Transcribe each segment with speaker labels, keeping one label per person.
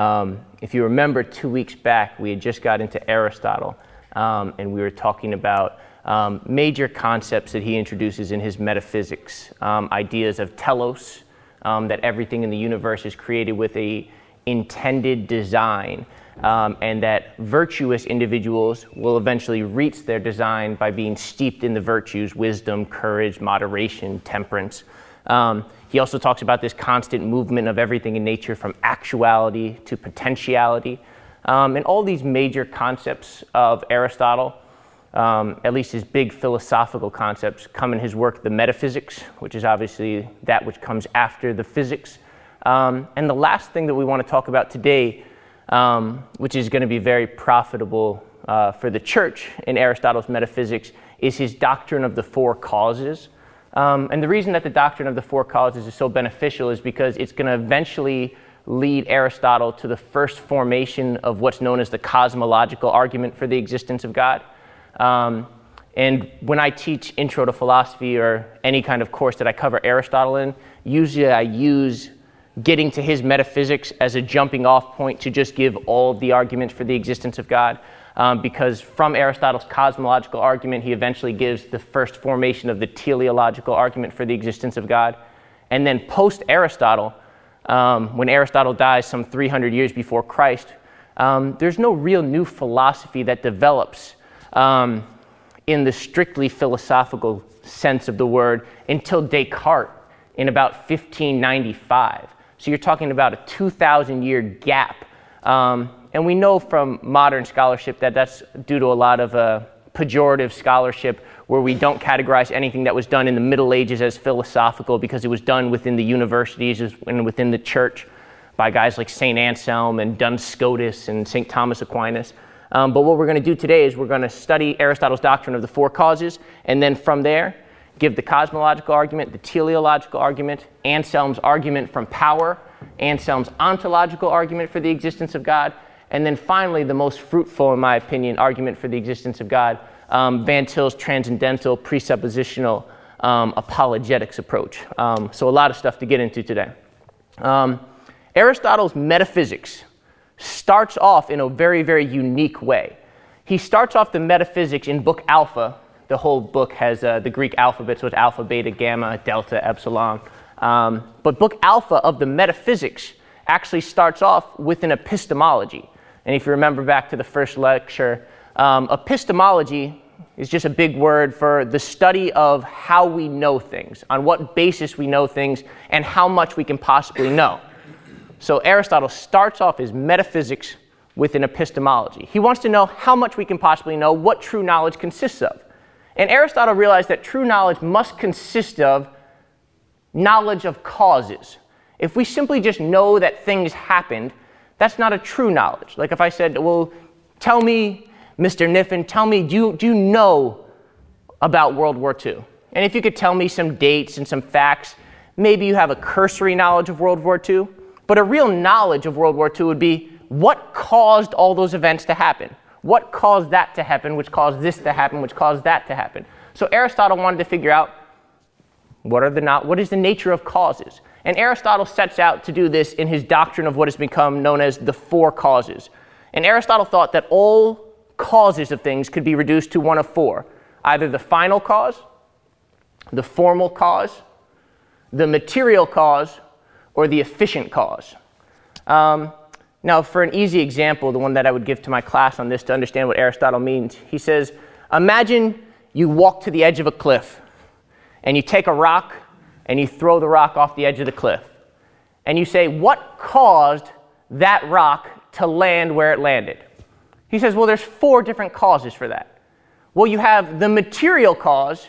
Speaker 1: Um, if you remember, two weeks back, we had just got into Aristotle, um, and we were talking about um, major concepts that he introduces in his metaphysics um, ideas of telos, um, that everything in the universe is created with a intended design, um, and that virtuous individuals will eventually reach their design by being steeped in the virtues wisdom, courage, moderation, temperance. Um, he also talks about this constant movement of everything in nature from actuality to potentiality. Um, and all these major concepts of Aristotle, um, at least his big philosophical concepts, come in his work, The Metaphysics, which is obviously that which comes after the physics. Um, and the last thing that we want to talk about today, um, which is going to be very profitable uh, for the church in Aristotle's metaphysics, is his doctrine of the four causes. Um, and the reason that the doctrine of the four causes is so beneficial is because it's going to eventually lead Aristotle to the first formation of what's known as the cosmological argument for the existence of God. Um, and when I teach intro to philosophy or any kind of course that I cover Aristotle in, usually I use getting to his metaphysics as a jumping off point to just give all of the arguments for the existence of God um, because from Aristotle's cosmological argument, he eventually gives the first formation of the teleological argument for the existence of God. And then post Aristotle, um, when Aristotle dies some 300 years before Christ, um, there's no real new philosophy that develops um, in the strictly philosophical sense of the word until Descartes in about 1595. So you're talking about a 2,000 year gap um, and we know from modern scholarship that that's due to a lot of uh, pejorative scholarship where we don't categorize anything that was done in the Middle Ages as philosophical because it was done within the universities and within the church by guys like St. Anselm and Duns Scotus and St. Thomas Aquinas. Um, but what we're going to do today is we're going to study Aristotle's doctrine of the four causes, and then from there, give the cosmological argument, the teleological argument, Anselm's argument from power, Anselm's ontological argument for the existence of God, and then finally, the most fruitful, in my opinion, argument for the existence of God, um, Van Til's transcendental presuppositional um, apologetics approach. Um, so, a lot of stuff to get into today. Um, Aristotle's metaphysics starts off in a very, very unique way. He starts off the metaphysics in Book Alpha. The whole book has uh, the Greek alphabet, so it's alpha, beta, gamma, delta, epsilon. Um, but Book Alpha of the metaphysics actually starts off with an epistemology. And if you remember back to the first lecture, um, epistemology is just a big word for the study of how we know things, on what basis we know things, and how much we can possibly know. So Aristotle starts off his metaphysics with an epistemology. He wants to know how much we can possibly know, what true knowledge consists of. And Aristotle realized that true knowledge must consist of knowledge of causes. If we simply just know that things happened, that's not a true knowledge. Like if I said, well, tell me, Mr. Niffin, tell me, do you, do you know about World War II? And if you could tell me some dates and some facts, maybe you have a cursory knowledge of World War II. But a real knowledge of World War II would be what caused all those events to happen? What caused that to happen, which caused this to happen, which caused that to happen? So Aristotle wanted to figure out what, are the, not, what is the nature of causes? And Aristotle sets out to do this in his doctrine of what has become known as the four causes. And Aristotle thought that all causes of things could be reduced to one of four either the final cause, the formal cause, the material cause, or the efficient cause. Um, now, for an easy example, the one that I would give to my class on this to understand what Aristotle means, he says Imagine you walk to the edge of a cliff and you take a rock and you throw the rock off the edge of the cliff. And you say, What caused that rock to land where it landed? He says, Well, there's four different causes for that. Well, you have the material cause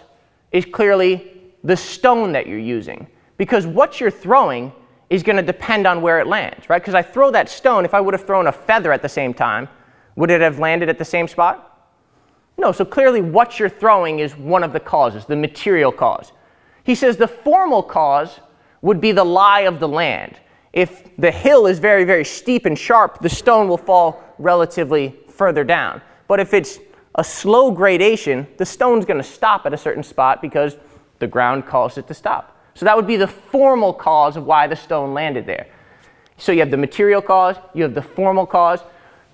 Speaker 1: is clearly the stone that you're using. Because what you're throwing is going to depend on where it lands, right? Because I throw that stone, if I would have thrown a feather at the same time, would it have landed at the same spot? No, so clearly what you're throwing is one of the causes, the material cause. He says the formal cause would be the lie of the land. If the hill is very, very steep and sharp, the stone will fall relatively further down. But if it's a slow gradation, the stone's going to stop at a certain spot because the ground calls it to stop. So that would be the formal cause of why the stone landed there. So you have the material cause, you have the formal cause.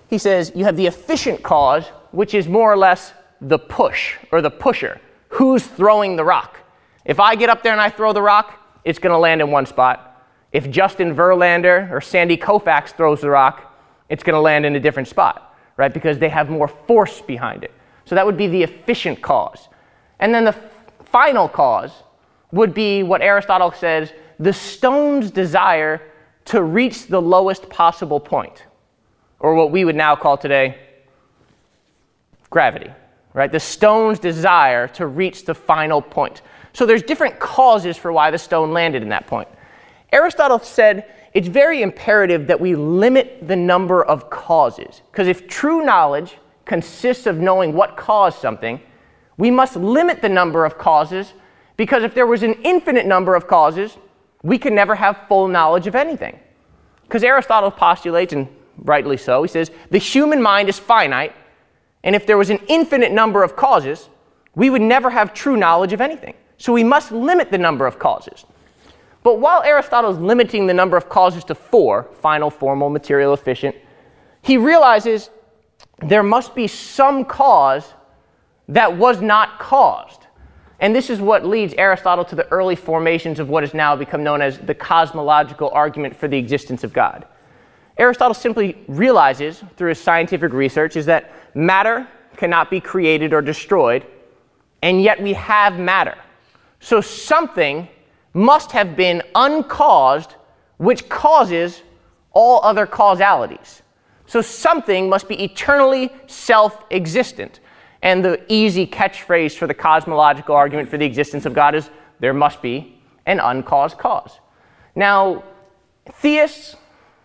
Speaker 1: He says you have the efficient cause, which is more or less the push or the pusher. Who's throwing the rock? If I get up there and I throw the rock, it's going to land in one spot. If Justin Verlander or Sandy Koufax throws the rock, it's going to land in a different spot, right? Because they have more force behind it. So that would be the efficient cause. And then the f- final cause would be what Aristotle says the stone's desire to reach the lowest possible point, or what we would now call today gravity, right? The stone's desire to reach the final point. So there's different causes for why the stone landed in that point. Aristotle said it's very imperative that we limit the number of causes, because if true knowledge consists of knowing what caused something, we must limit the number of causes, because if there was an infinite number of causes, we could never have full knowledge of anything. Because Aristotle postulates, and rightly so, he says, the human mind is finite, and if there was an infinite number of causes, we would never have true knowledge of anything. So we must limit the number of causes. But while Aristotle is limiting the number of causes to four final, formal, material, efficient he realizes there must be some cause that was not caused. And this is what leads Aristotle to the early formations of what has now become known as the cosmological argument for the existence of God. Aristotle simply realizes through his scientific research is that matter cannot be created or destroyed, and yet we have matter. So something must have been uncaused, which causes all other causalities. So something must be eternally self existent. And the easy catchphrase for the cosmological argument for the existence of God is there must be an uncaused cause. Now, theists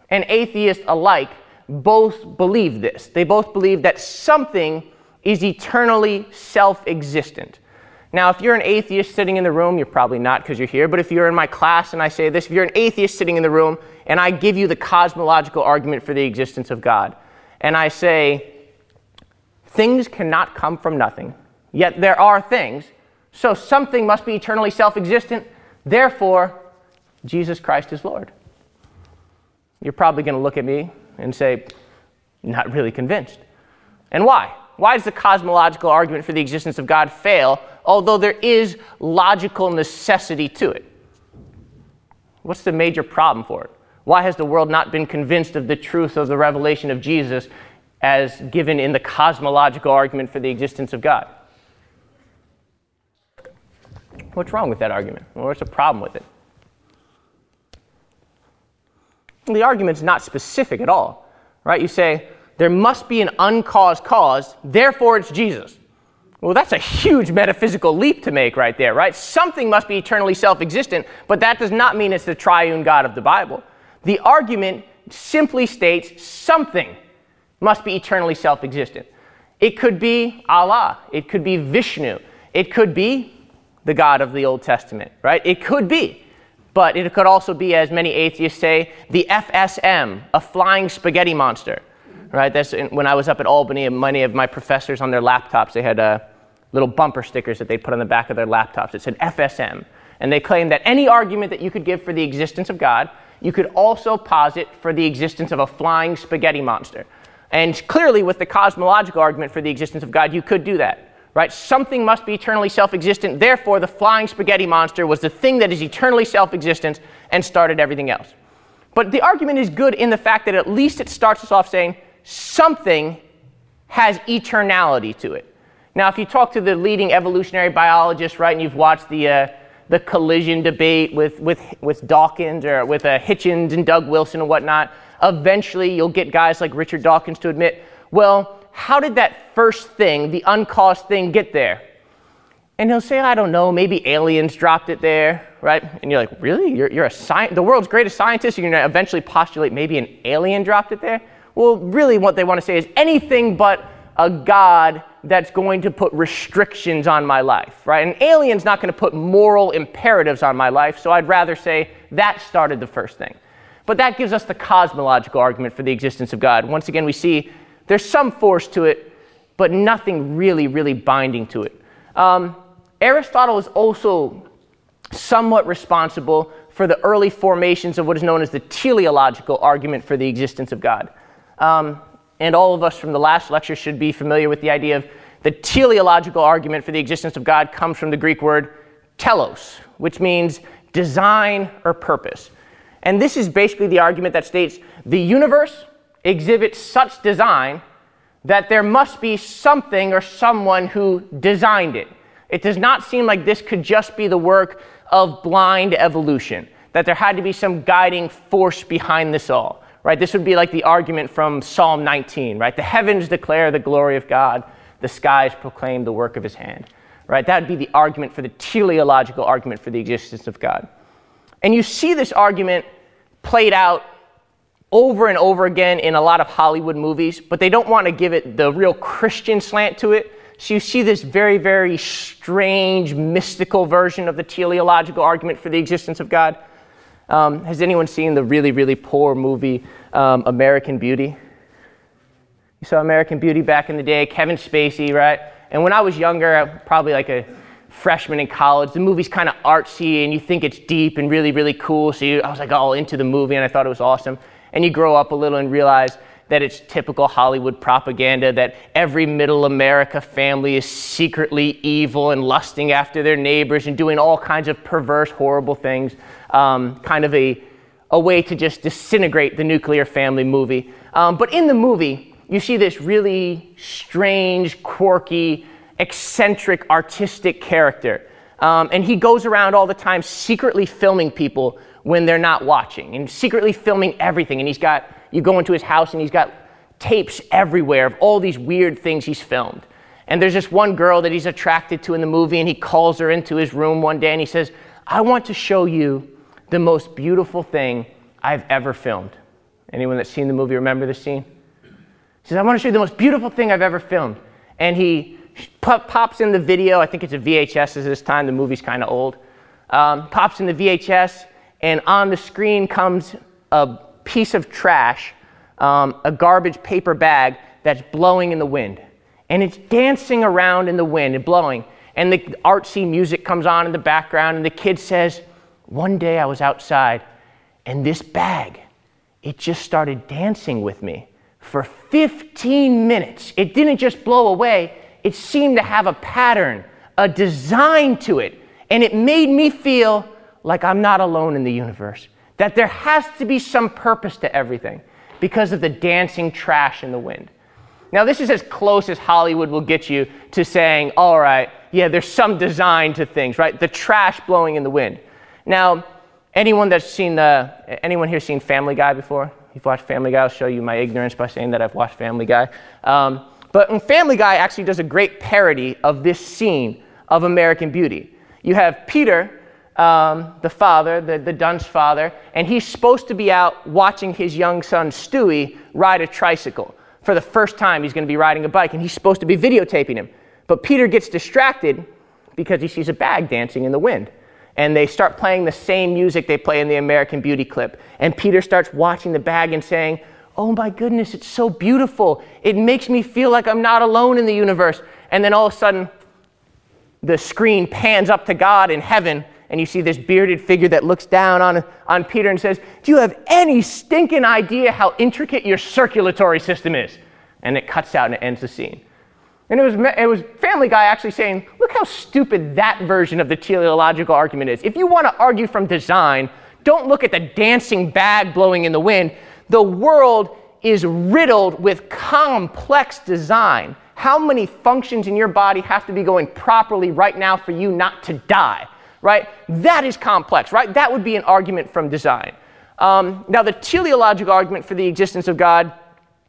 Speaker 1: and atheists alike both believe this. They both believe that something is eternally self existent. Now, if you're an atheist sitting in the room, you're probably not because you're here, but if you're in my class and I say this, if you're an atheist sitting in the room and I give you the cosmological argument for the existence of God, and I say, things cannot come from nothing, yet there are things, so something must be eternally self existent, therefore, Jesus Christ is Lord. You're probably going to look at me and say, not really convinced. And why? Why does the cosmological argument for the existence of God fail, although there is logical necessity to it? What's the major problem for it? Why has the world not been convinced of the truth of the revelation of Jesus as given in the cosmological argument for the existence of God? What's wrong with that argument? what's the problem with it? The argument's not specific at all, right? You say, there must be an uncaused cause, therefore it's Jesus. Well, that's a huge metaphysical leap to make right there, right? Something must be eternally self existent, but that does not mean it's the triune God of the Bible. The argument simply states something must be eternally self existent. It could be Allah, it could be Vishnu, it could be the God of the Old Testament, right? It could be. But it could also be, as many atheists say, the FSM, a flying spaghetti monster right? That's when I was up at Albany, many of my professors on their laptops, they had uh, little bumper stickers that they put on the back of their laptops. It said FSM. And they claimed that any argument that you could give for the existence of God, you could also posit for the existence of a flying spaghetti monster. And clearly, with the cosmological argument for the existence of God, you could do that. Right? Something must be eternally self existent. Therefore, the flying spaghetti monster was the thing that is eternally self existent and started everything else. But the argument is good in the fact that at least it starts us off saying something has eternality to it. Now, if you talk to the leading evolutionary biologists, right, and you've watched the, uh, the collision debate with, with, with Dawkins or with uh, Hitchens and Doug Wilson and whatnot, eventually you'll get guys like Richard Dawkins to admit, well, how did that first thing, the uncaused thing, get there? And he'll say, I don't know, maybe aliens dropped it there, right? And you're like, really? You're, you're a sci- the world's greatest scientist? You're to eventually postulate maybe an alien dropped it there? Well, really, what they want to say is anything but a God that's going to put restrictions on my life, right? An alien's not going to put moral imperatives on my life, so I'd rather say that started the first thing. But that gives us the cosmological argument for the existence of God. Once again, we see there's some force to it, but nothing really, really binding to it. Um, Aristotle is also somewhat responsible for the early formations of what is known as the teleological argument for the existence of God. Um, and all of us from the last lecture should be familiar with the idea of the teleological argument for the existence of God comes from the Greek word telos, which means design or purpose. And this is basically the argument that states the universe exhibits such design that there must be something or someone who designed it. It does not seem like this could just be the work of blind evolution, that there had to be some guiding force behind this all, right? This would be like the argument from Psalm 19, right? The heavens declare the glory of God, the skies proclaim the work of his hand, right? That would be the argument for the teleological argument for the existence of God. And you see this argument played out over and over again in a lot of Hollywood movies, but they don't want to give it the real Christian slant to it. So you see this very, very strange, mystical version of the teleological argument for the existence of God. Um, has anyone seen the really, really poor movie um, American Beauty? You saw American Beauty back in the day, Kevin Spacey, right? And when I was younger, probably like a freshman in college, the movie's kind of artsy and you think it's deep and really, really cool. So you, I was like all into the movie and I thought it was awesome. And you grow up a little and realize that it's typical Hollywood propaganda that every middle America family is secretly evil and lusting after their neighbors and doing all kinds of perverse, horrible things. Um, kind of a, a way to just disintegrate the nuclear family movie. Um, but in the movie, you see this really strange, quirky, eccentric, artistic character. Um, and he goes around all the time secretly filming people when they're not watching and secretly filming everything. And he's got you go into his house and he's got tapes everywhere of all these weird things he's filmed. And there's this one girl that he's attracted to in the movie, and he calls her into his room one day and he says, I want to show you the most beautiful thing I've ever filmed. Anyone that's seen the movie remember this scene? He says, I want to show you the most beautiful thing I've ever filmed. And he pops in the video. I think it's a VHS at this time. The movie's kind of old. Um, pops in the VHS, and on the screen comes a piece of trash, um, a garbage paper bag that's blowing in the wind. And it's dancing around in the wind and blowing. And the artsy music comes on in the background, and the kid says, One day I was outside, and this bag, it just started dancing with me for 15 minutes. It didn't just blow away, it seemed to have a pattern, a design to it. And it made me feel like I'm not alone in the universe that there has to be some purpose to everything because of the dancing trash in the wind. Now, this is as close as Hollywood will get you to saying, all right, yeah, there's some design to things, right? The trash blowing in the wind. Now, anyone that's seen the, anyone here seen Family Guy before? You've watched Family Guy, I'll show you my ignorance by saying that I've watched Family Guy. Um, but Family Guy actually does a great parody of this scene of American Beauty. You have Peter um, the father, the, the Dunst father, and he's supposed to be out watching his young son Stewie ride a tricycle. For the first time, he's going to be riding a bike, and he's supposed to be videotaping him. But Peter gets distracted because he sees a bag dancing in the wind. And they start playing the same music they play in the American Beauty clip. And Peter starts watching the bag and saying, Oh my goodness, it's so beautiful. It makes me feel like I'm not alone in the universe. And then all of a sudden, the screen pans up to God in heaven, and you see this bearded figure that looks down on, on Peter and says, Do you have any stinking idea how intricate your circulatory system is? And it cuts out and it ends the scene. And it was, it was Family Guy actually saying, Look how stupid that version of the teleological argument is. If you want to argue from design, don't look at the dancing bag blowing in the wind. The world is riddled with complex design. How many functions in your body have to be going properly right now for you not to die? Right? That is complex, right? That would be an argument from design. Um, now, the teleological argument for the existence of God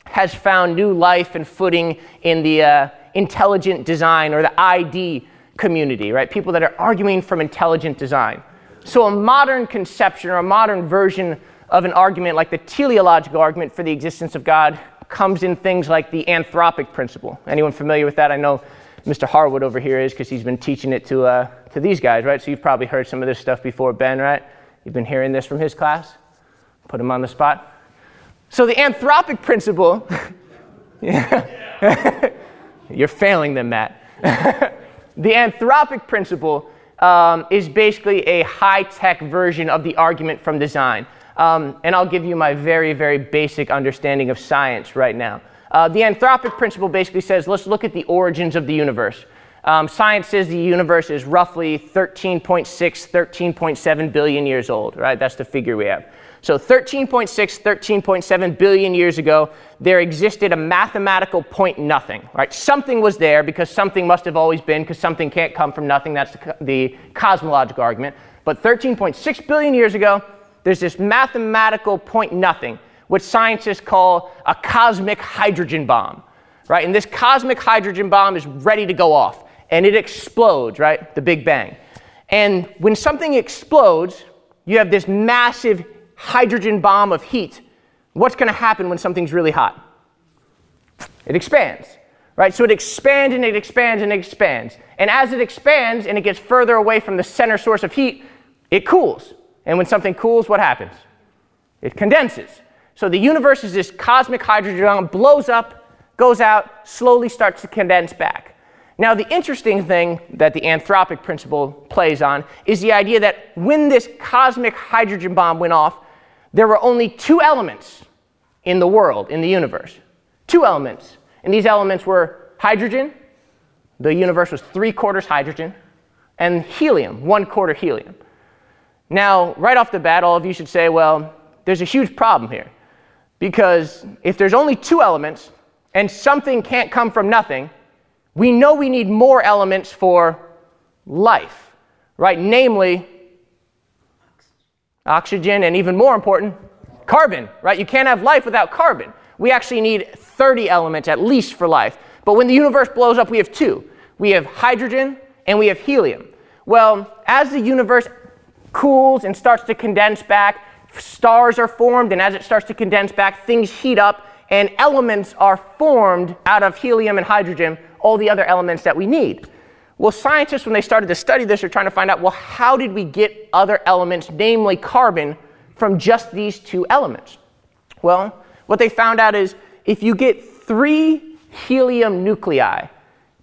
Speaker 1: has found new life and footing in the uh, intelligent design or the ID community, right? People that are arguing from intelligent design. So, a modern conception or a modern version of an argument like the teleological argument for the existence of God comes in things like the anthropic principle. Anyone familiar with that? I know Mr. Harwood over here is because he's been teaching it to, uh, to these guys, right? So you've probably heard some of this stuff before, Ben, right? You've been hearing this from his class? Put him on the spot. So the anthropic principle, you're failing them, Matt. the anthropic principle um, is basically a high tech version of the argument from design. Um, and I'll give you my very, very basic understanding of science right now. Uh, the anthropic principle basically says let's look at the origins of the universe. Um, science says the universe is roughly 13.6, 13.7 billion years old, right? That's the figure we have. So 13.6, 13.7 billion years ago, there existed a mathematical point nothing, right? Something was there because something must have always been because something can't come from nothing. That's the, the cosmological argument. But 13.6 billion years ago, there's this mathematical point nothing, which scientists call a cosmic hydrogen bomb, right? And this cosmic hydrogen bomb is ready to go off and it explodes, right? The Big Bang. And when something explodes, you have this massive hydrogen bomb of heat, what's going to happen when something's really hot? It expands, right? So it expands and it expands and it expands. And as it expands and it gets further away from the center source of heat, it cools. And when something cools, what happens? It condenses. So the universe is this cosmic hydrogen bomb, blows up, goes out, slowly starts to condense back. Now, the interesting thing that the anthropic principle plays on is the idea that when this cosmic hydrogen bomb went off, there were only two elements in the world, in the universe. Two elements. And these elements were hydrogen, the universe was three quarters hydrogen, and helium, one quarter helium. Now, right off the bat, all of you should say, well, there's a huge problem here. Because if there's only two elements and something can't come from nothing, we know we need more elements for life, right? Namely, oxygen, and even more important, carbon, right? You can't have life without carbon. We actually need 30 elements at least for life. But when the universe blows up, we have two we have hydrogen and we have helium. Well, as the universe cools and starts to condense back, stars are formed, and as it starts to condense back, things heat up, and elements are formed out of helium and hydrogen, all the other elements that we need. Well, scientists, when they started to study this, are trying to find out well, how did we get other elements, namely carbon, from just these two elements? Well, what they found out is if you get three helium nuclei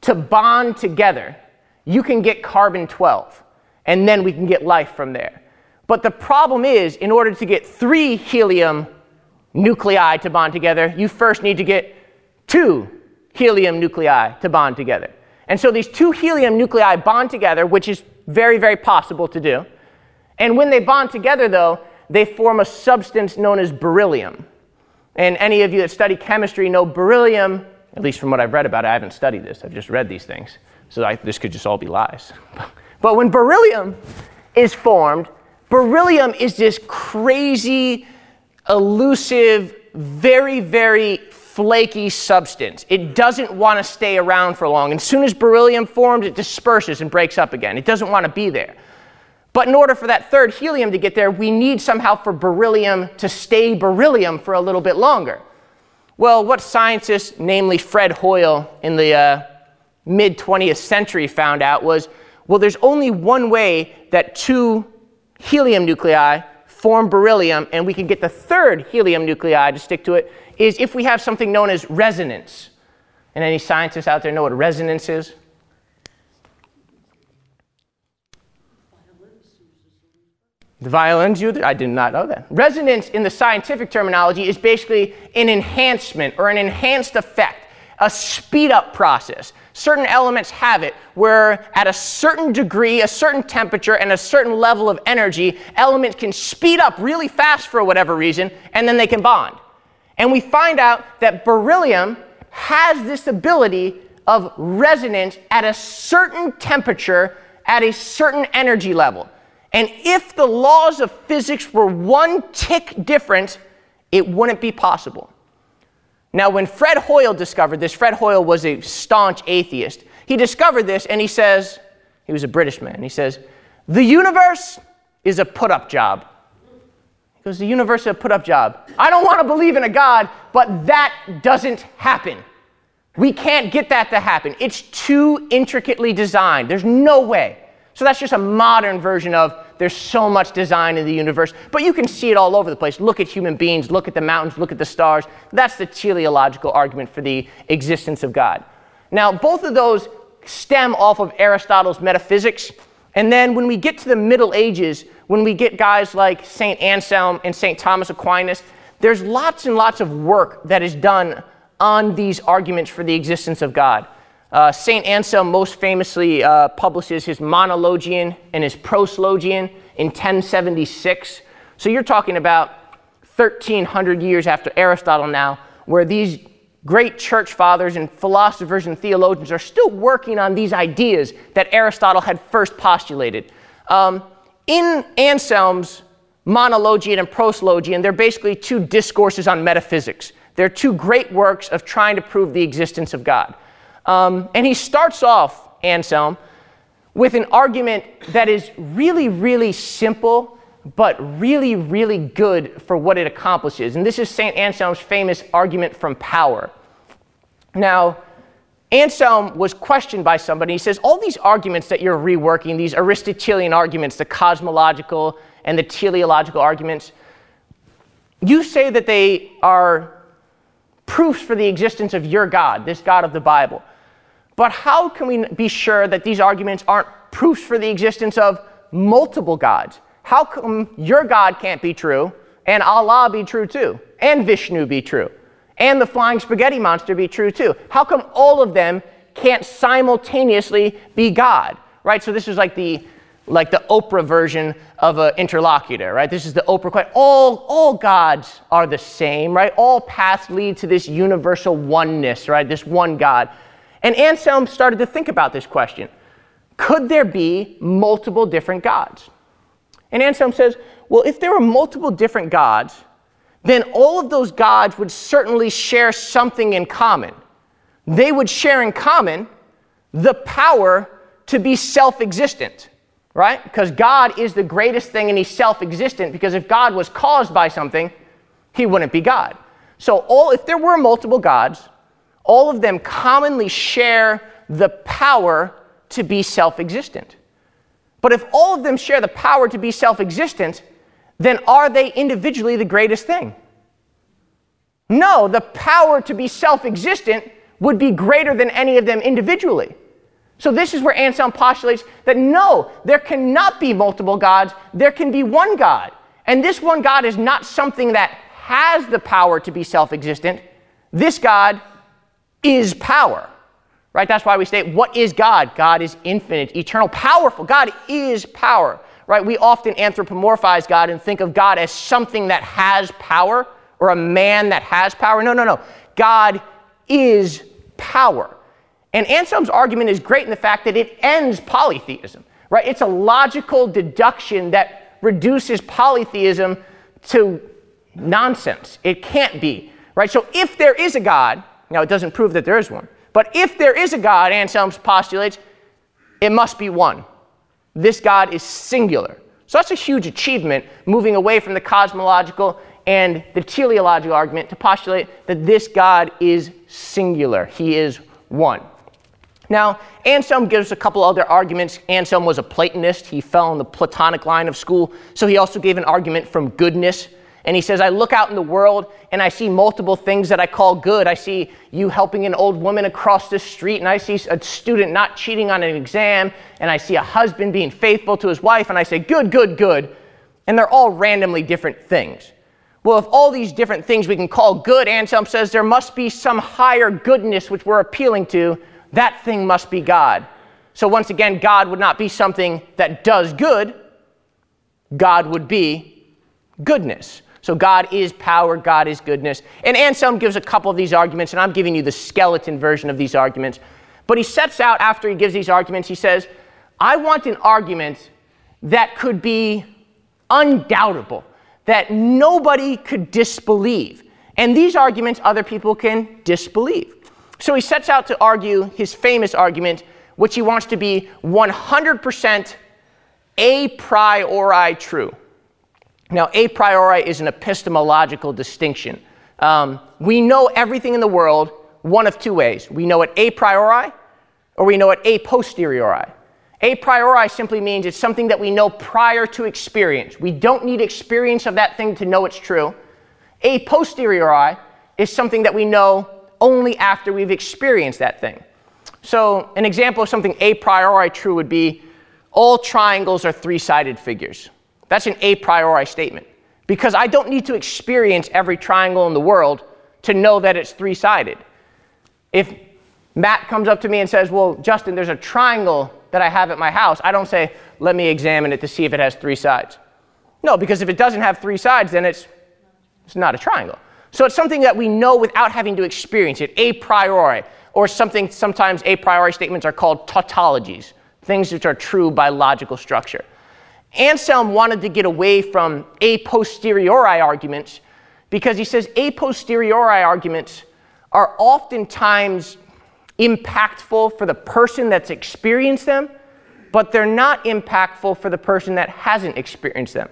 Speaker 1: to bond together, you can get carbon 12, and then we can get life from there. But the problem is, in order to get three helium nuclei to bond together, you first need to get two helium nuclei to bond together. And so these two helium nuclei bond together, which is very, very possible to do. And when they bond together, though, they form a substance known as beryllium. And any of you that study chemistry know beryllium, at least from what I've read about it, I haven't studied this, I've just read these things. So I, this could just all be lies. but when beryllium is formed, beryllium is this crazy, elusive, very, very flaky substance. It doesn't want to stay around for long. And as soon as beryllium forms, it disperses and breaks up again. It doesn't want to be there. But in order for that third helium to get there, we need somehow for beryllium to stay beryllium for a little bit longer. Well, what scientists, namely Fred Hoyle in the uh, mid 20th century, found out was well, there's only one way that two helium nuclei form beryllium, and we can get the third helium nuclei to stick to it, is if we have something known as resonance. And any scientists out there know what resonance is? The violins you I did not know that. Resonance in the scientific terminology is basically an enhancement or an enhanced effect, a speed up process. Certain elements have it where at a certain degree, a certain temperature, and a certain level of energy, elements can speed up really fast for whatever reason, and then they can bond. And we find out that beryllium has this ability of resonance at a certain temperature, at a certain energy level. And if the laws of physics were one tick different, it wouldn't be possible. Now, when Fred Hoyle discovered this, Fred Hoyle was a staunch atheist. He discovered this and he says, he was a British man, he says, the universe is a put up job. He goes, the universe is a put up job. I don't want to believe in a God, but that doesn't happen. We can't get that to happen. It's too intricately designed. There's no way. So that's just a modern version of there's so much design in the universe. But you can see it all over the place. Look at human beings, look at the mountains, look at the stars. That's the teleological argument for the existence of God. Now, both of those stem off of Aristotle's metaphysics. And then when we get to the Middle Ages, when we get guys like St. Anselm and St. Thomas Aquinas, there's lots and lots of work that is done on these arguments for the existence of God. Uh, St. Anselm most famously uh, publishes his Monologion and his Proslogion in 1076. So you're talking about 1300 years after Aristotle now, where these great church fathers and philosophers and theologians are still working on these ideas that Aristotle had first postulated. Um, in Anselm's Monologion and Proslogion, they're basically two discourses on metaphysics. They're two great works of trying to prove the existence of God. Um, and he starts off, Anselm, with an argument that is really, really simple, but really, really good for what it accomplishes. And this is St. Anselm's famous argument from power. Now, Anselm was questioned by somebody. He says, All these arguments that you're reworking, these Aristotelian arguments, the cosmological and the teleological arguments, you say that they are proofs for the existence of your God, this God of the Bible. But how can we be sure that these arguments aren't proofs for the existence of multiple gods? How come your God can't be true and Allah be true too, and Vishnu be true, and the flying spaghetti monster be true too? How come all of them can't simultaneously be God? Right? So this is like the like the Oprah version of an interlocutor, right? This is the Oprah question. All, all gods are the same, right? All paths lead to this universal oneness, right? This one God. And Anselm started to think about this question Could there be multiple different gods? And Anselm says, well, if there were multiple different gods, then all of those gods would certainly share something in common. They would share in common the power to be self existent, right? Because God is the greatest thing and He's self existent, because if God was caused by something, He wouldn't be God. So, all, if there were multiple gods, all of them commonly share the power to be self existent. But if all of them share the power to be self existent, then are they individually the greatest thing? No, the power to be self existent would be greater than any of them individually. So, this is where Anselm postulates that no, there cannot be multiple gods, there can be one God. And this one God is not something that has the power to be self existent. This God is power. Right? That's why we state, what is God? God is infinite, eternal, powerful. God is power. Right? We often anthropomorphize God and think of God as something that has power or a man that has power. No, no, no. God is power. And Anselm's argument is great in the fact that it ends polytheism. Right? It's a logical deduction that reduces polytheism to nonsense. It can't be. Right? So if there is a God, now, it doesn't prove that there is one. But if there is a God, Anselm postulates, it must be one. This God is singular. So that's a huge achievement, moving away from the cosmological and the teleological argument to postulate that this God is singular. He is one. Now, Anselm gives a couple other arguments. Anselm was a Platonist. He fell in the Platonic line of school. So he also gave an argument from goodness and he says, I look out in the world and I see multiple things that I call good. I see you helping an old woman across the street, and I see a student not cheating on an exam, and I see a husband being faithful to his wife, and I say, good, good, good. And they're all randomly different things. Well, if all these different things we can call good, Anselm says there must be some higher goodness which we're appealing to. That thing must be God. So, once again, God would not be something that does good, God would be goodness. So God is power, God is goodness. And Anselm gives a couple of these arguments, and I'm giving you the skeleton version of these arguments. But he sets out after he gives these arguments, he says, I want an argument that could be undoubtable, that nobody could disbelieve. And these arguments other people can disbelieve. So he sets out to argue his famous argument, which he wants to be 100% a priori true. Now, a priori is an epistemological distinction. Um, we know everything in the world one of two ways. We know it a priori or we know it a posteriori. A priori simply means it's something that we know prior to experience. We don't need experience of that thing to know it's true. A posteriori is something that we know only after we've experienced that thing. So, an example of something a priori true would be all triangles are three sided figures. That's an a priori statement because I don't need to experience every triangle in the world to know that it's three sided. If Matt comes up to me and says, Well, Justin, there's a triangle that I have at my house, I don't say, Let me examine it to see if it has three sides. No, because if it doesn't have three sides, then it's, it's not a triangle. So it's something that we know without having to experience it, a priori, or something sometimes a priori statements are called tautologies, things which are true by logical structure. Anselm wanted to get away from a posteriori arguments because he says a posteriori arguments are oftentimes impactful for the person that's experienced them, but they're not impactful for the person that hasn't experienced them.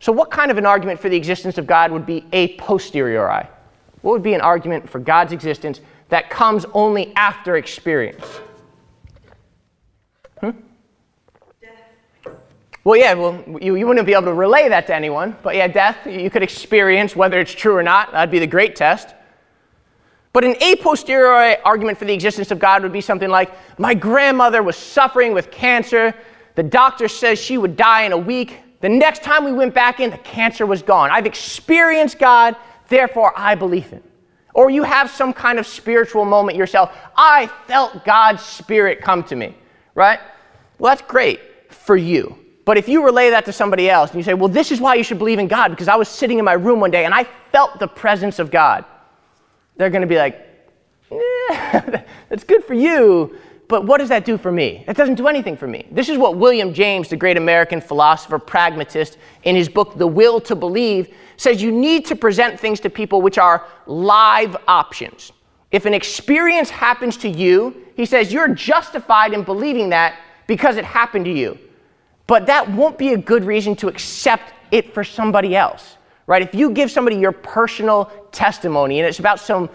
Speaker 1: So, what kind of an argument for the existence of God would be a posteriori? What would be an argument for God's existence that comes only after experience? Well, yeah, well, you, you wouldn't be able to relay that to anyone, but yeah, death, you could experience whether it's true or not. That'd be the great test. But an a posteriori argument for the existence of God would be something like My grandmother was suffering with cancer. The doctor says she would die in a week. The next time we went back in, the cancer was gone. I've experienced God, therefore I believe Him. Or you have some kind of spiritual moment yourself. I felt God's Spirit come to me, right? Well, that's great for you. But if you relay that to somebody else and you say, well, this is why you should believe in God, because I was sitting in my room one day and I felt the presence of God, they're going to be like, that's good for you, but what does that do for me? It doesn't do anything for me. This is what William James, the great American philosopher, pragmatist, in his book, The Will to Believe, says you need to present things to people which are live options. If an experience happens to you, he says you're justified in believing that because it happened to you. But that won't be a good reason to accept it for somebody else, right? If you give somebody your personal testimony and it's about some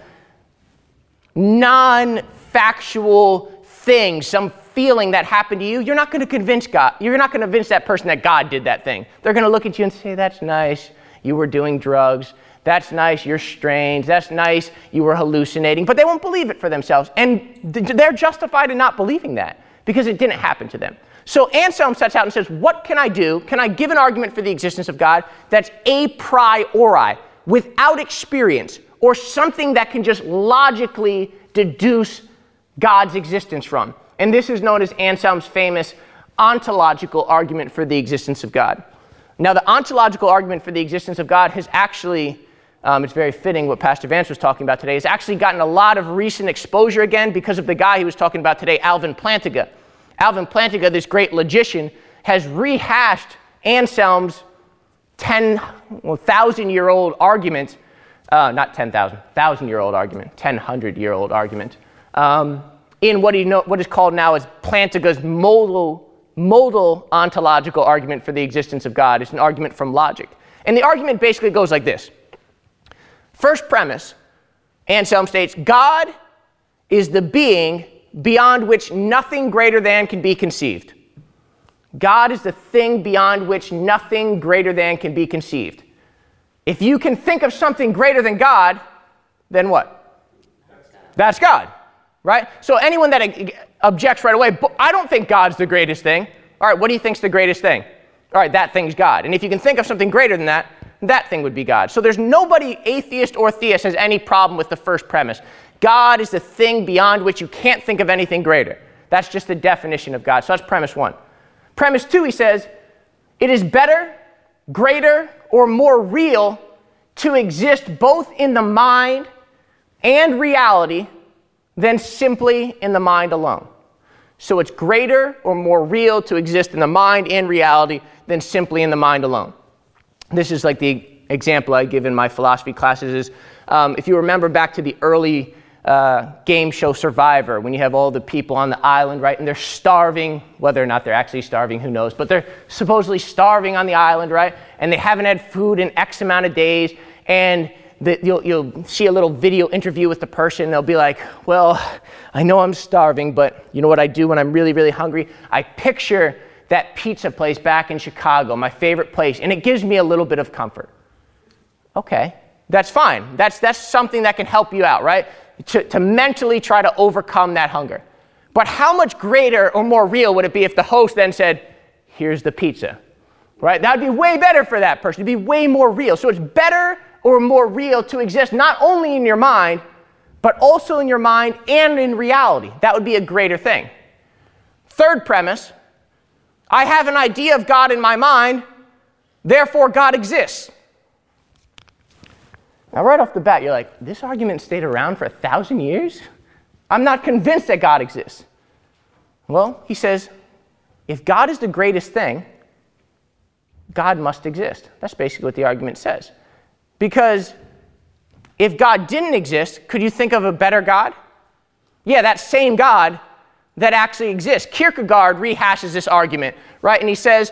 Speaker 1: non factual thing, some feeling that happened to you, you're not going to convince God. You're not going to convince that person that God did that thing. They're going to look at you and say, That's nice. You were doing drugs. That's nice. You're strange. That's nice. You were hallucinating. But they won't believe it for themselves. And they're justified in not believing that because it didn't happen to them. So Anselm sets out and says, What can I do? Can I give an argument for the existence of God that's a priori, without experience, or something that can just logically deduce God's existence from? And this is known as Anselm's famous ontological argument for the existence of God. Now, the ontological argument for the existence of God has actually, um, it's very fitting what Pastor Vance was talking about today, has actually gotten a lot of recent exposure again because of the guy he was talking about today, Alvin Plantinga. Alvin Plantinga, this great logician, has rehashed Anselm's 10,000 year old argument, uh, not 10,000, 1,000 year old argument, 1,000 year old argument, um, in what, he know, what is called now as Plantinga's modal, modal ontological argument for the existence of God. It's an argument from logic. And the argument basically goes like this First premise, Anselm states God is the being beyond which nothing greater than can be conceived. God is the thing beyond which nothing greater than can be conceived. If you can think of something greater than God, then what? That's God, right? So anyone that objects right away, I don't think God's the greatest thing. All right, what do you think's the greatest thing? All right, that thing's God. And if you can think of something greater than that, that thing would be God. So there's nobody, atheist or theist, has any problem with the first premise. God is the thing beyond which you can't think of anything greater. That's just the definition of God. So that's premise one. Premise two, he says, it is better, greater, or more real to exist both in the mind and reality than simply in the mind alone. So it's greater or more real to exist in the mind and reality than simply in the mind alone. This is like the example I give in my philosophy classes is um, if you remember back to the early uh, game show Survivor when you have all the people on the island, right? And they're starving, whether or not they're actually starving, who knows, but they're supposedly starving on the island, right? And they haven't had food in X amount of days. And the, you'll, you'll see a little video interview with the person. They'll be like, Well, I know I'm starving, but you know what I do when I'm really, really hungry? I picture that pizza place back in Chicago, my favorite place, and it gives me a little bit of comfort. Okay, that's fine. That's, that's something that can help you out, right? To, to mentally try to overcome that hunger. But how much greater or more real would it be if the host then said, here's the pizza. Right? That would be way better for that person. It'd be way more real. So it's better or more real to exist not only in your mind, but also in your mind and in reality. That would be a greater thing. Third premise I have an idea of God in my mind, therefore God exists. Now, right off the bat, you're like, this argument stayed around for a thousand years? I'm not convinced that God exists. Well, he says, if God is the greatest thing, God must exist. That's basically what the argument says. Because if God didn't exist, could you think of a better God? Yeah, that same God that actually exists. Kierkegaard rehashes this argument, right? And he says,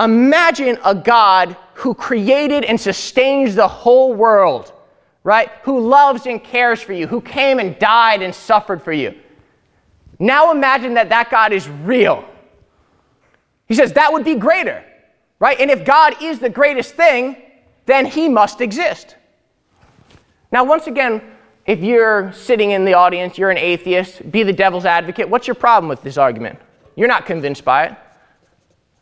Speaker 1: Imagine a God who created and sustains the whole world, right? Who loves and cares for you, who came and died and suffered for you. Now imagine that that God is real. He says that would be greater, right? And if God is the greatest thing, then he must exist. Now, once again, if you're sitting in the audience, you're an atheist, be the devil's advocate, what's your problem with this argument? You're not convinced by it.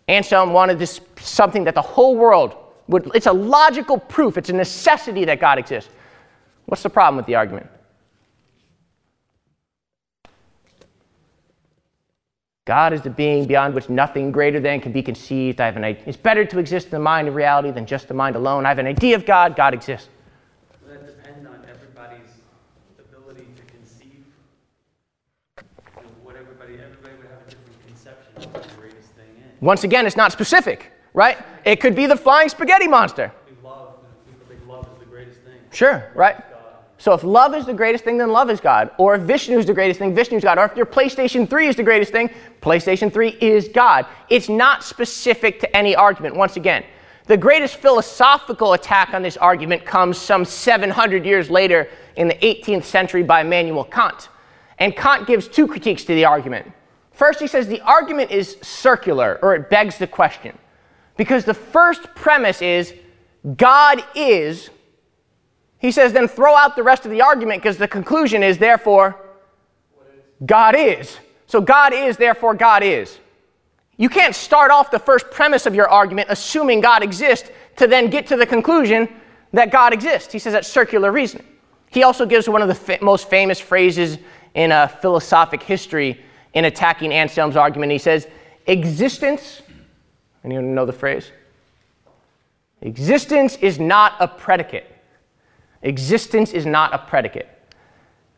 Speaker 1: Anselm wanted this something that the whole world would, it's a logical proof, it's a necessity that God exists. What's the problem with the argument? God is the being beyond which nothing greater than can be conceived. I have an. It's better to exist in the mind of reality than just the mind alone. I have an idea of God. God exists. Once again, it's not specific, right? It could be the flying spaghetti monster.
Speaker 2: Love, love is the greatest thing.
Speaker 1: Sure, right? So if love is the greatest thing, then love is God. Or if Vishnu is the greatest thing, Vishnu is God. Or if your PlayStation 3 is the greatest thing, PlayStation 3 is God. It's not specific to any argument, once again. The greatest philosophical attack on this argument comes some 700 years later in the 18th century by Immanuel Kant. And Kant gives two critiques to the argument. First, he says the argument is circular, or it begs the question. Because the first premise is God is. He says, then throw out the rest of the argument because the conclusion is, therefore, God is. So God is, therefore, God is. You can't start off the first premise of your argument assuming God exists to then get to the conclusion that God exists. He says that's circular reasoning. He also gives one of the most famous phrases in a philosophic history in attacking Anselm's argument. He says, Existence, anyone know the phrase? Existence is not a predicate. Existence is not a predicate.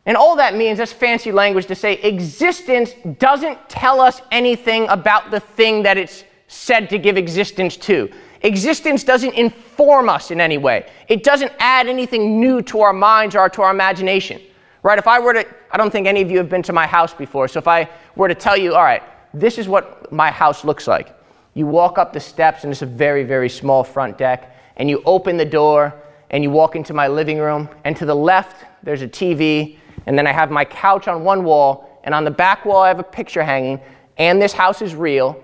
Speaker 1: And all that means, that's fancy language to say existence doesn't tell us anything about the thing that it's said to give existence to. Existence doesn't inform us in any way, it doesn't add anything new to our minds or to our imagination. Right? If I were to, I don't think any of you have been to my house before, so if I were to tell you, all right, this is what my house looks like. You walk up the steps, and it's a very, very small front deck, and you open the door, and you walk into my living room, and to the left, there's a TV, and then I have my couch on one wall, and on the back wall, I have a picture hanging, and this house is real.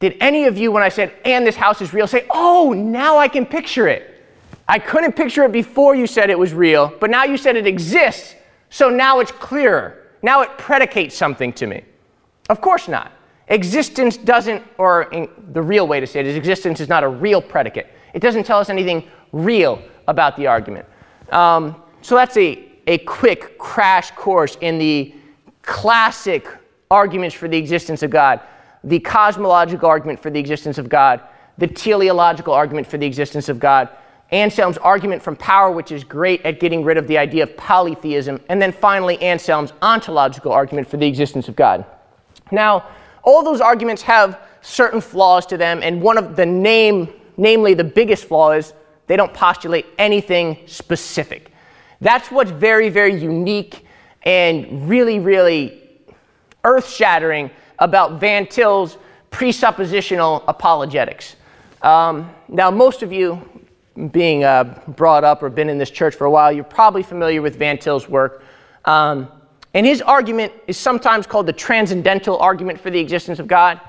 Speaker 1: Did any of you, when I said, and this house is real, say, oh, now I can picture it? I couldn't picture it before you said it was real, but now you said it exists, so now it's clearer. Now it predicates something to me. Of course not. Existence doesn't, or the real way to say it is, existence is not a real predicate. It doesn't tell us anything real about the argument. Um, so that's a, a quick crash course in the classic arguments for the existence of God the cosmological argument for the existence of God, the teleological argument for the existence of God, Anselm's argument from power, which is great at getting rid of the idea of polytheism, and then finally Anselm's ontological argument for the existence of God. Now, all those arguments have certain flaws to them, and one of the name, namely the biggest flaw is they don't postulate anything specific. That's what's very, very unique and really, really earth shattering about Van Til's presuppositional apologetics. Um, now, most of you being uh, brought up or been in this church for a while, you're probably familiar with Van Til's work. Um, and his argument is sometimes called the transcendental argument for the existence of God.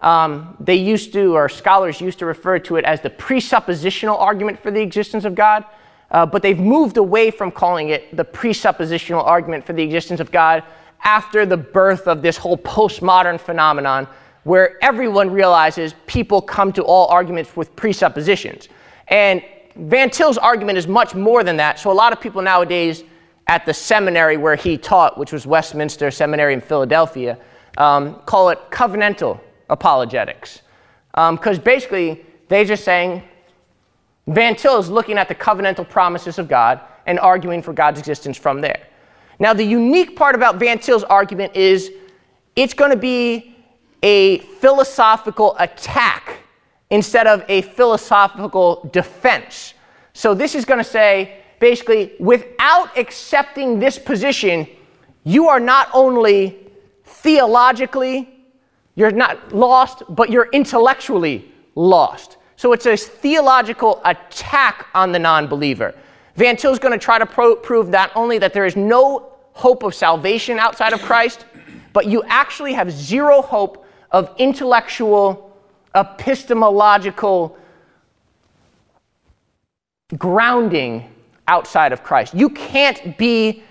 Speaker 1: Um, they used to, or scholars used to refer to it as the presuppositional argument for the existence of God, uh, but they've moved away from calling it the presuppositional argument for the existence of God after the birth of this whole postmodern phenomenon where everyone realizes people come to all arguments with presuppositions. And Van Til's argument is much more than that. So a lot of people nowadays at the seminary where he taught, which was Westminster Seminary in Philadelphia, um, call it covenantal apologetics. Because um, basically, they're just saying Van Til is looking at the covenantal promises of God and arguing for God's existence from there. Now, the unique part about Van Til's argument is it's going to be a philosophical attack instead of a philosophical defense. So, this is going to say basically, without accepting this position, you are not only theologically you're not lost, but you're intellectually lost. So it's a theological attack on the non believer. Van Til's going to try to pro- prove not only that there is no hope of salvation outside of Christ, but you actually have zero hope of intellectual, epistemological grounding outside of Christ. You can't be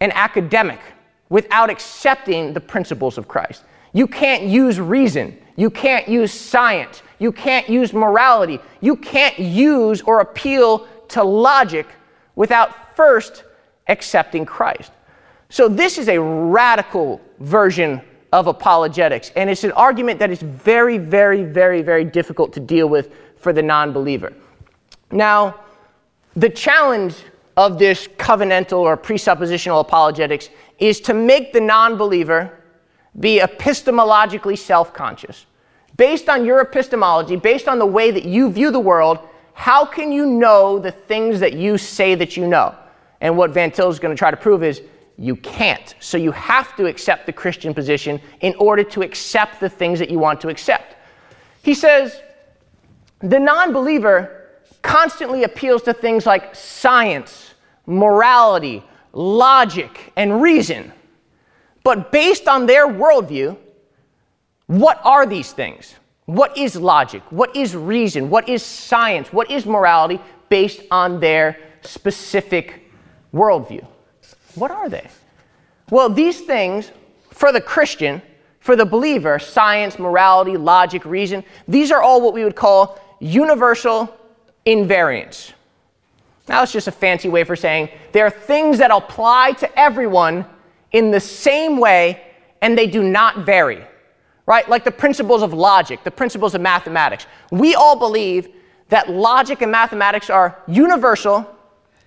Speaker 1: an academic without accepting the principles of Christ. You can't use reason. You can't use science. You can't use morality. You can't use or appeal to logic without first accepting Christ. So, this is a radical version of apologetics, and it's an argument that is very, very, very, very difficult to deal with for the non believer. Now, the challenge of this covenantal or presuppositional apologetics is to make the non believer be epistemologically self conscious. Based on your epistemology, based on the way that you view the world, how can you know the things that you say that you know? And what Van Til is going to try to prove is you can't. So you have to accept the Christian position in order to accept the things that you want to accept. He says the non believer constantly appeals to things like science, morality, logic, and reason. But based on their worldview, what are these things? What is logic? What is reason? What is science? What is morality based on their specific worldview? What are they? Well, these things, for the Christian, for the believer, science, morality, logic, reason, these are all what we would call universal invariants. Now, it's just a fancy way for saying there are things that apply to everyone in the same way and they do not vary, right? Like the principles of logic, the principles of mathematics. We all believe that logic and mathematics are universal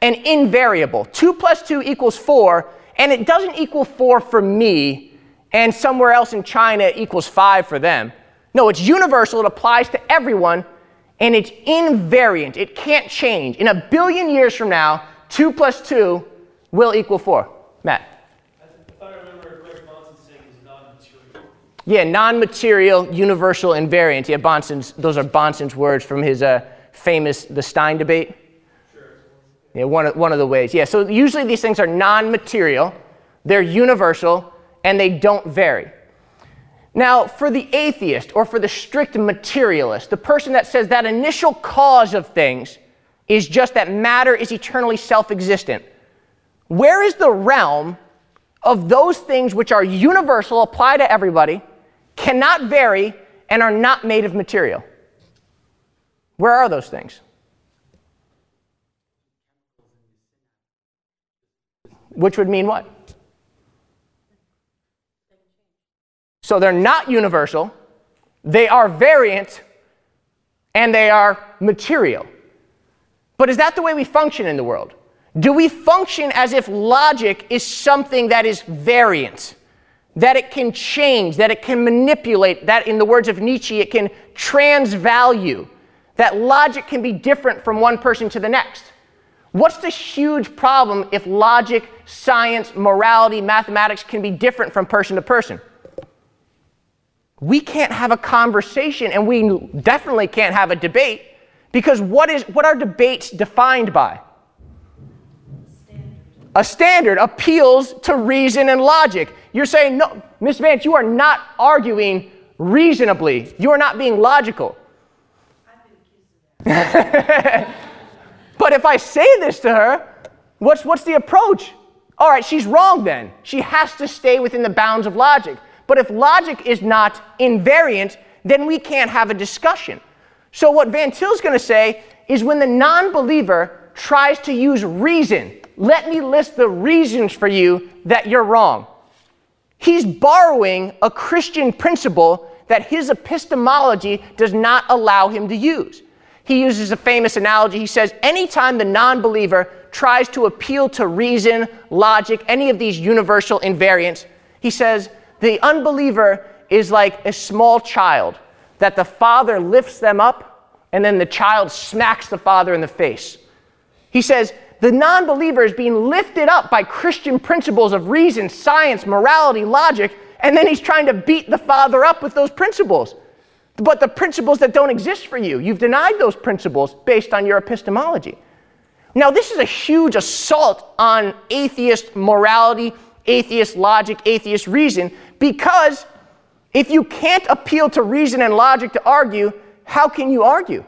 Speaker 1: and invariable. 2 plus 2 equals 4, and it doesn't equal 4 for me, and somewhere else in China it equals 5 for them. No, it's universal, it applies to everyone, and it's invariant. It can't change. In a billion years from now, 2 plus 2 will equal 4. Matt. Yeah, non-material, universal, invariant. Yeah, Bahnsen's, those are Bahnsen's words from his uh, famous The Stein debate. Yeah, one of, one of the ways. Yeah, so usually these things are non-material, they're universal, and they don't vary. Now, for the atheist or for the strict materialist, the person that says that initial cause of things is just that matter is eternally self existent, where is the realm of those things which are universal, apply to everybody, cannot vary, and are not made of material. Where are those things? Which would mean what? So they're not universal, they are variant, and they are material. But is that the way we function in the world? Do we function as if logic is something that is variant? that it can change, that it can manipulate, that in the words of Nietzsche, it can transvalue, that logic can be different from one person to the next. What's the huge problem if logic, science, morality, mathematics can be different from person to person? We can't have a conversation and we definitely can't have a debate because what, is, what are debates defined by? A standard appeals to reason and logic. You're saying, no, Miss Vance, you are not arguing reasonably. You are not being logical. but if I say this to her, what's, what's the approach? All right, she's wrong then. She has to stay within the bounds of logic. But if logic is not invariant, then we can't have a discussion. So, what Van Til's going to say is when the non believer tries to use reason, let me list the reasons for you that you're wrong. He's borrowing a Christian principle that his epistemology does not allow him to use. He uses a famous analogy. He says, anytime the non believer tries to appeal to reason, logic, any of these universal invariants, he says, the unbeliever is like a small child that the father lifts them up and then the child smacks the father in the face. He says, the non believer is being lifted up by Christian principles of reason, science, morality, logic, and then he's trying to beat the father up with those principles. But the principles that don't exist for you, you've denied those principles based on your epistemology. Now, this is a huge assault on atheist morality, atheist logic, atheist reason, because if you can't appeal to reason and logic to argue, how can you argue?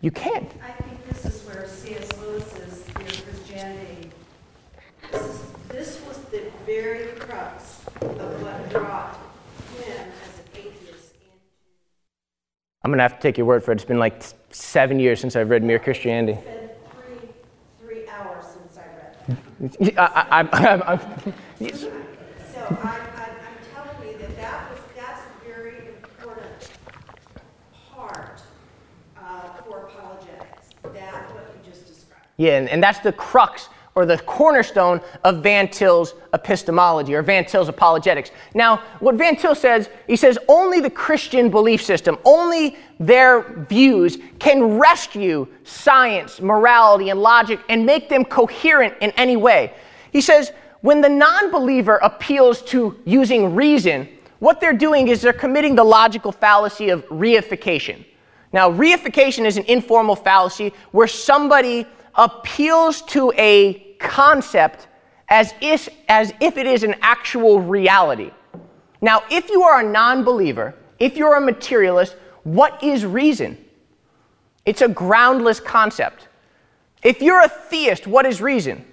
Speaker 1: You can't.
Speaker 3: I think this is where C.S. Lewis's Christianity, this, is, this was the very crux of what brought him as an atheist into.
Speaker 1: I'm going to have to take your word for it. It's been like seven years since I've read Mere Christianity.
Speaker 3: It's been three, three hours since I read that.
Speaker 1: I, I, I, I,
Speaker 3: So I'm, I'm, I'm telling you that that was, that's a very important part uh, for apologetics, that what you just described.
Speaker 1: Yeah, and, and that's the crux or the cornerstone of Van Til's epistemology or Van Til's apologetics. Now, what Van Til says, he says only the Christian belief system, only their views can rescue science, morality, and logic and make them coherent in any way. He says when the non believer appeals to using reason, what they're doing is they're committing the logical fallacy of reification. Now, reification is an informal fallacy where somebody appeals to a concept as if, as if it is an actual reality. Now, if you are a non believer, if you're a materialist, what is reason? It's a groundless concept. If you're a theist, what is reason?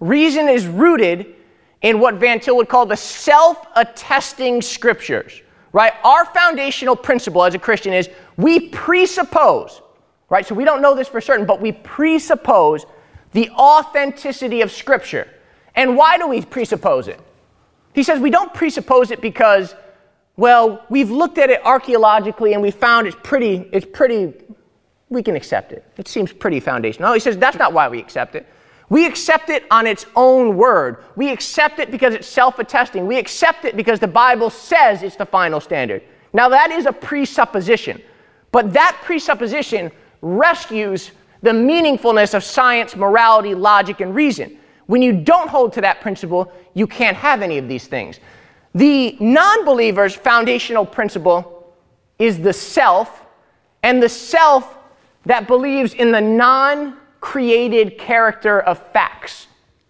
Speaker 1: Reason is rooted in what Van Til would call the self attesting scriptures, right? Our foundational principle as a Christian is we presuppose, right? So we don't know this for certain, but we presuppose the authenticity of Scripture. And why do we presuppose it? He says we don't presuppose it because, well, we've looked at it archaeologically and we found it's pretty, it's pretty, we can accept it. It seems pretty foundational. No, he says that's not why we accept it. We accept it on its own word. We accept it because it's self attesting. We accept it because the Bible says it's the final standard. Now, that is a presupposition, but that presupposition rescues the meaningfulness of science, morality, logic, and reason. When you don't hold to that principle, you can't have any of these things. The non believer's foundational principle is the self, and the self that believes in the non created character of facts.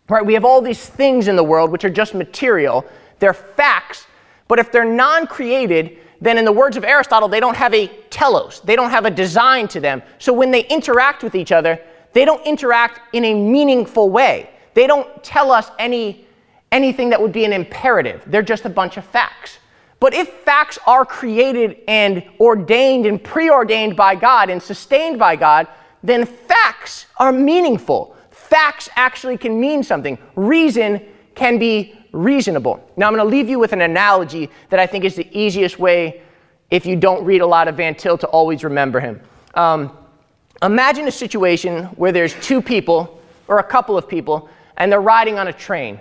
Speaker 1: Right? We have all these things in the world which are just material, they're facts, but if they're non created, then in the words of Aristotle, they don't have a telos, they don't have a design to them. So when they interact with each other, they don't interact in a meaningful way. They don't tell us any, anything that would be an imperative. They're just a bunch of facts. But if facts are created and ordained and preordained by God and sustained by God, then facts are meaningful. Facts actually can mean something. Reason can be reasonable. Now, I'm going to leave you with an analogy that I think is the easiest way, if you don't read a lot of Van Til, to always remember him. Um, imagine a situation where there's two people, or a couple of people, and they're riding on a train.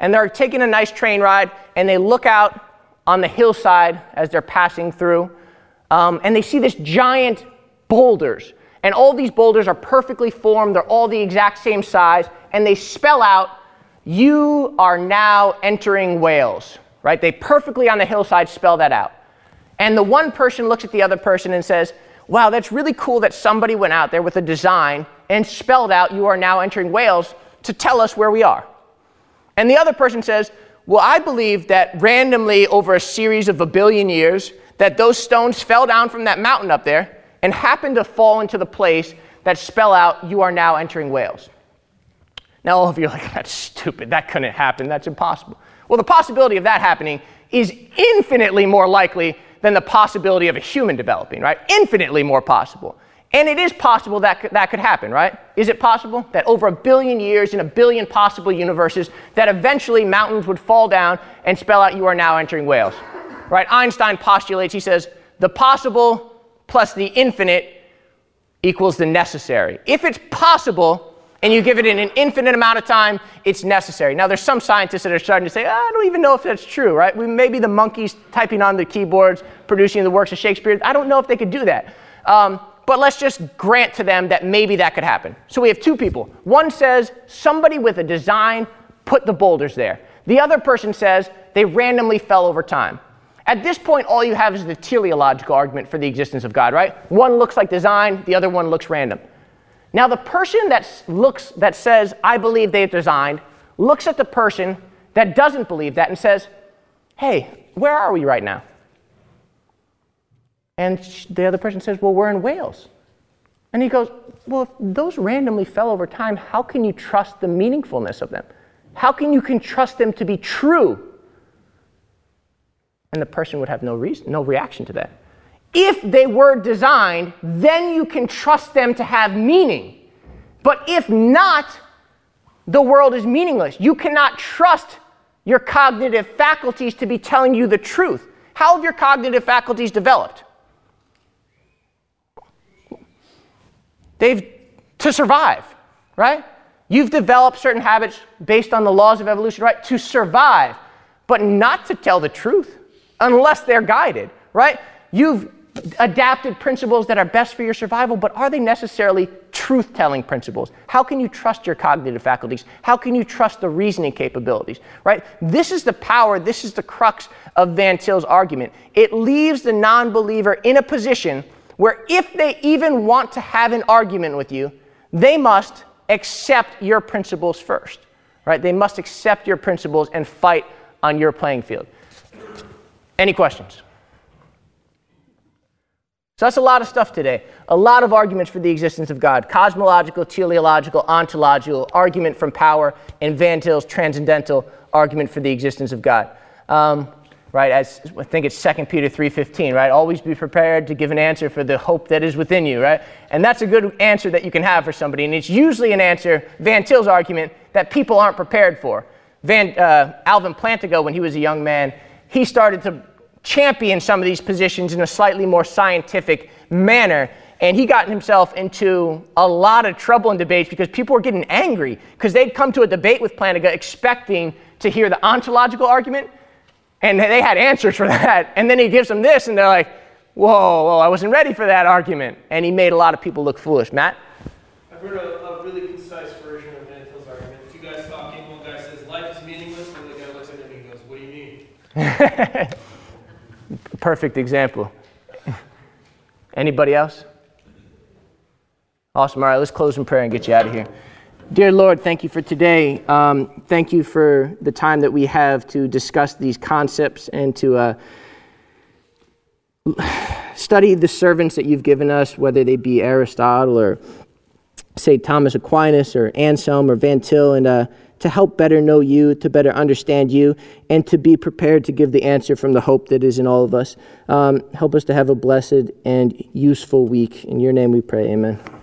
Speaker 1: And they're taking a nice train ride, and they look out on the hillside as they're passing through, um, and they see this giant boulders. And all these boulders are perfectly formed, they're all the exact same size, and they spell out you are now entering Wales, right? They perfectly on the hillside spell that out. And the one person looks at the other person and says, Wow, that's really cool that somebody went out there with a design and spelled out, You are now entering Wales to tell us where we are. And the other person says, Well, I believe that randomly over a series of a billion years, that those stones fell down from that mountain up there and happened to fall into the place that spell out, You are now entering Wales. Now, all of you are like, that's stupid. That couldn't happen. That's impossible. Well, the possibility of that happening is infinitely more likely than the possibility of a human developing, right? Infinitely more possible. And it is possible that that could happen, right? Is it possible that over a billion years in a billion possible universes, that eventually mountains would fall down and spell out you are now entering Wales? Right? Einstein postulates, he says, the possible plus the infinite equals the necessary. If it's possible and you give it an infinite amount of time, it's necessary. Now, there's some scientists that are starting to say, I don't even know if that's true, right? We, maybe the monkeys typing on the keyboards, producing the works of Shakespeare, I don't know if they could do that. Um, but let's just grant to them that maybe that could happen. So we have two people. One says somebody with a design put the boulders there. The other person says they randomly fell over time. At this point, all you have is the teleological argument for the existence of God, right? One looks like design, the other one looks random. Now, the person that looks that says, "I believe they've designed," looks at the person that doesn't believe that and says, "Hey, where are we right now?" And the other person says, Well, we're in Wales. And he goes, Well, if those randomly fell over time, how can you trust the meaningfulness of them? How can you can trust them to be true? And the person would have no reason, no reaction to that. If they were designed, then you can trust them to have meaning. But if not, the world is meaningless. You cannot trust your cognitive faculties to be telling you the truth. How have your cognitive faculties developed? They've to survive, right? You've developed certain habits based on the laws of evolution, right? To survive, but not to tell the truth unless they're guided, right? You've adapted principles that are best for your survival, but are they necessarily truth telling principles? How can you trust your cognitive faculties? How can you trust the reasoning capabilities, right? This is the power, this is the crux of Van Til's argument. It leaves the non believer in a position where if they even want to have an argument with you, they must accept your principles first, right? They must accept your principles and fight on your playing field. Any questions? So that's a lot of stuff today. A lot of arguments for the existence of God cosmological, teleological, ontological, argument from power, and Van Til's transcendental argument for the existence of God. Um, right? As I think it's 2 Peter 3:15, right? Always be prepared to give an answer for the hope that is within you, right? And that's a good answer that you can have for somebody, and it's usually an answer, Van Til's argument, that people aren't prepared for. Van, uh, Alvin Plantinga, when he was a young man, he started to champion some of these positions in a slightly more scientific manner. And he got himself into a lot of trouble in debates because people were getting angry because they'd come to a debate with Plantinga expecting to hear the ontological argument and they had answers for that. And then he gives them this, and they're like, whoa, whoa, I wasn't ready for that argument. And he made a lot of people look foolish. Matt?
Speaker 4: I've heard a, a really concise version of Van Til's argument. Two guys talking, one guy says, life is meaningless, and the other guy looks at him and goes, what do you
Speaker 1: mean? Perfect example. Anybody else? Awesome. All right, let's close in prayer and get you out of here. Dear Lord, thank you for today. Um, thank you for the time that we have to discuss these concepts and to uh, study the servants that you've given us, whether they be Aristotle or, say, Thomas Aquinas or Anselm or Van Til, and uh, to help better know you, to better understand you, and to be prepared to give the answer from the hope that is in all of us. Um, help us to have a blessed and useful week. In your name we pray. Amen.